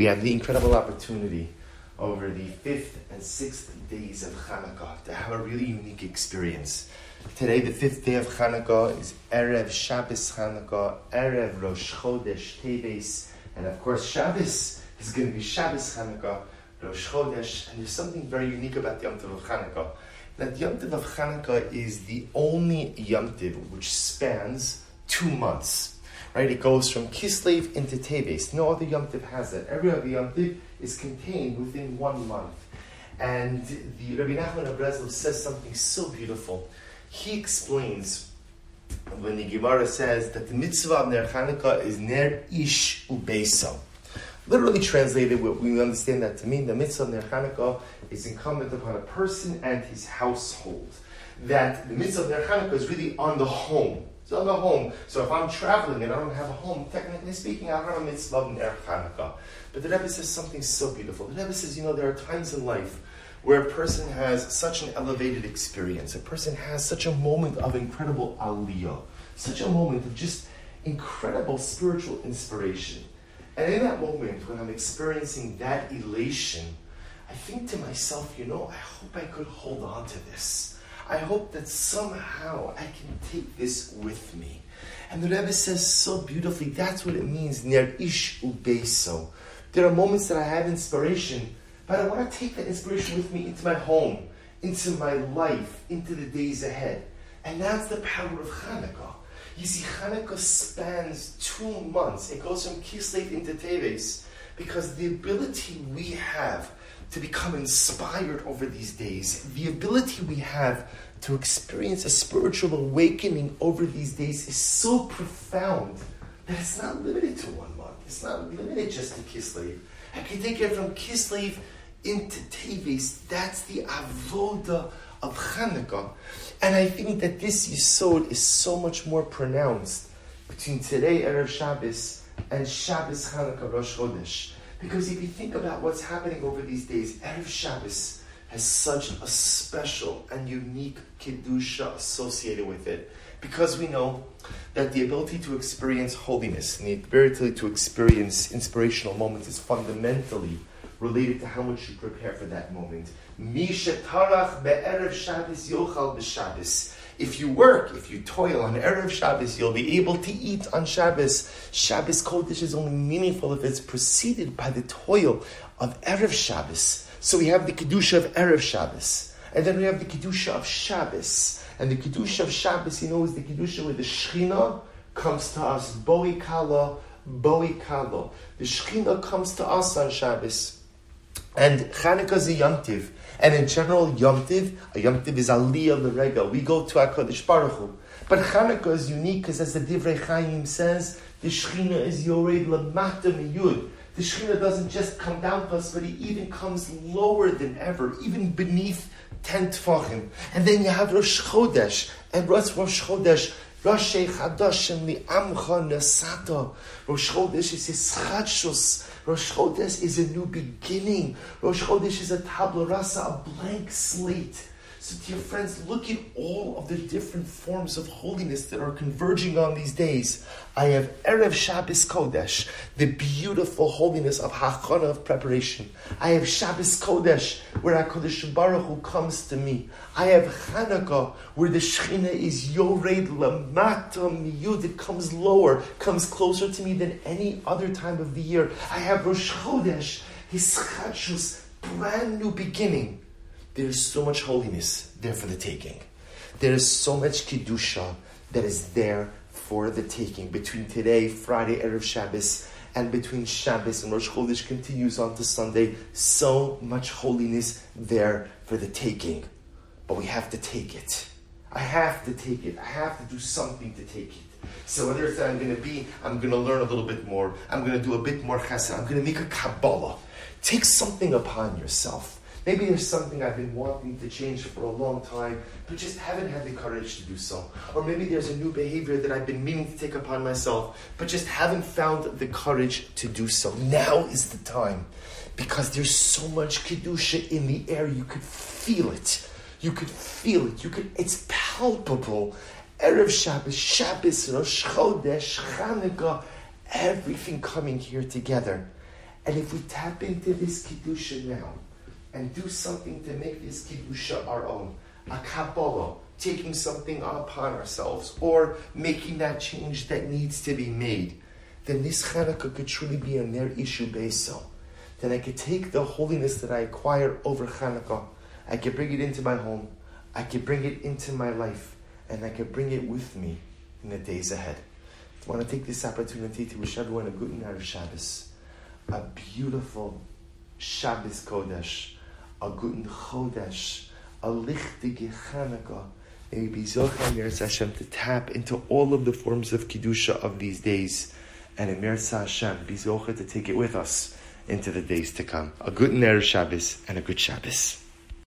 we have the incredible opportunity over the fifth and sixth days of Hanukkah to have a really unique experience. Today, the fifth day of Hanukkah is Erev Shabbos Hanukkah, Erev Rosh Chodesh Teves, and of course, Shabbos is going to be Shabbos Hanukkah, Rosh Chodesh, and there's something very unique about the Yom Tov of Hanukkah. That Yom Tov of Hanukkah is the only Yom Tov which spans two months. Right? It goes from Kislev into Teves. No other Yom Tov has that. Every other Yom Tov is contained within one month. And the Rabbi Nachman of Breslov says something so beautiful. He explains when the Gemara says that the mitzvah of Ner Chanukah is Ner Ish Ubeso. Literally translated, we understand that to mean the mitzvah of Ner Chanukah is incumbent upon a person and his household. That the mitzvah of Ner Chanukah is really on the home. It's on the home. So if I'm traveling and I don't have a home, technically speaking, I don't have a mitzvah of Ner Chanukah. But the Rebbe says something so beautiful. The Rebbe says, you know, there are times in life where a person has such an elevated experience, a person has such a moment of incredible aliyah, such a moment of just incredible spiritual inspiration. And in that moment, when I'm experiencing that elation, I think to myself, you know, I hope I could hold on to this. I hope that somehow I can take this with me. And the Rebbe says so beautifully, that's what it means, ner ish ubeso. There are moments that I have inspiration, but I want to take that inspiration with me into my home, into my life, into the days ahead. And that's the power of Hanukkah. You see, Hanukkah spans two months. It goes from Kislev into Teves because the ability we have to become inspired over these days, the ability we have to experience a spiritual awakening over these days is so profound that it's not limited to one month. It's not limited just to Kislev. I can take it from Kislev into Teves. That's the avoda of Hanukkah. And I think that this Yisod is so much more pronounced between today, Erev Shabbos, and Shabbos Hanukkah Rosh Chodesh. Because if you think about what's happening over these days, Erev Shabbos has such a special and unique Kedusha associated with it. Because we know that the ability to experience holiness and the ability to experience inspirational moments is fundamentally related to how much you prepare for that moment. If you work, if you toil on Erev Shabbos, you'll be able to eat on Shabbos. Shabbos Kodesh is only meaningful if it's preceded by the toil of Erev Shabbos. So we have the Kedusha of Erev Shabbos. And then we have the Kedusha of Shabbos. And the Kedusha of Shabbos, you know, is the Kedusha where the Shechina comes to us. Boi Kala, Boi Kala. The Shechina comes to us on Shabbos. And Chanukah is a yomtiv, And in general, yomtiv, a yomtiv is aliyah l'regel. We go to HaKadosh Baruch Hu. But Chanukah is unique because as the Divrei Chaim says, the Shechina is yored lamata miyud. The Shechina doesn't just come down to us, but he even comes lower than ever, even beneath ten tefachim. And then you have Rosh Chodesh. And Rosh Chodesh? Rosh Chadashim li'amcha nesata. Rosh Chodesh is his. Rosh Chodesh is a new beginning. Rosh Chodesh is a tabula rasa, a blank slate. So, dear friends, look at all of the different forms of holiness that are converging on these days. I have Erev Shabbos Kodesh, the beautiful holiness of Hachana of preparation. I have Shabbos Kodesh, where HaKadosh Baruch Hu comes to me. I have Hanukkah, where the Shechina is Yored Lamata Miyud, it comes lower, comes closer to me than any other time of the year. I have Rosh Chodesh, His Chachus, brand new beginning. There is so much holiness there for the taking. There is so much Kedusha that is there for the taking. Between today, Friday, Erev Shabbos, and between Shabbos and Rosh Chodesh continues on to Sunday, so much holiness there for the taking. But we have to take it. I have to take it. I have to do something to take it. So whether it's that I'm going to be, I'm going to learn a little bit more. I'm going to do a bit more chesed. I'm going to make a Kabbalah. Take something upon yourself. Maybe there's something I've been wanting to change for a long time, but just haven't had the courage to do so. Or maybe there's a new behavior that I've been meaning to take upon myself, but just haven't found the courage to do so. Now is the time. Because there's so much Kedusha in the air, you could feel it. You could feel it. You could, it's palpable. Erev Shabbos, Shabbos, Rosh Chodesh, Chanukah, everything coming here together. And if we tap into this Kedusha now and do something to make this Kedusha our own, a Kabbalah, taking something upon ourselves, or making that change that needs to be made, then this Hanukkah could truly be a Ner Ish Ubeso. Then I could take the holiness that I acquire over Hanukkah, I could bring it into my home, I could bring it into my life, and I could bring it with me in the days ahead. I want to take this opportunity to wish everyone a good night of Shabbos, a beautiful Shabbos Kodesh, a good Chodesh, a lichtige Chanukah. May we be Zochar Hashem to tap into all of the forms of Kedusha of these days, and Emir Hashem be to take it with us into the days to come. A good Ner Shabbos and a good Shabbos.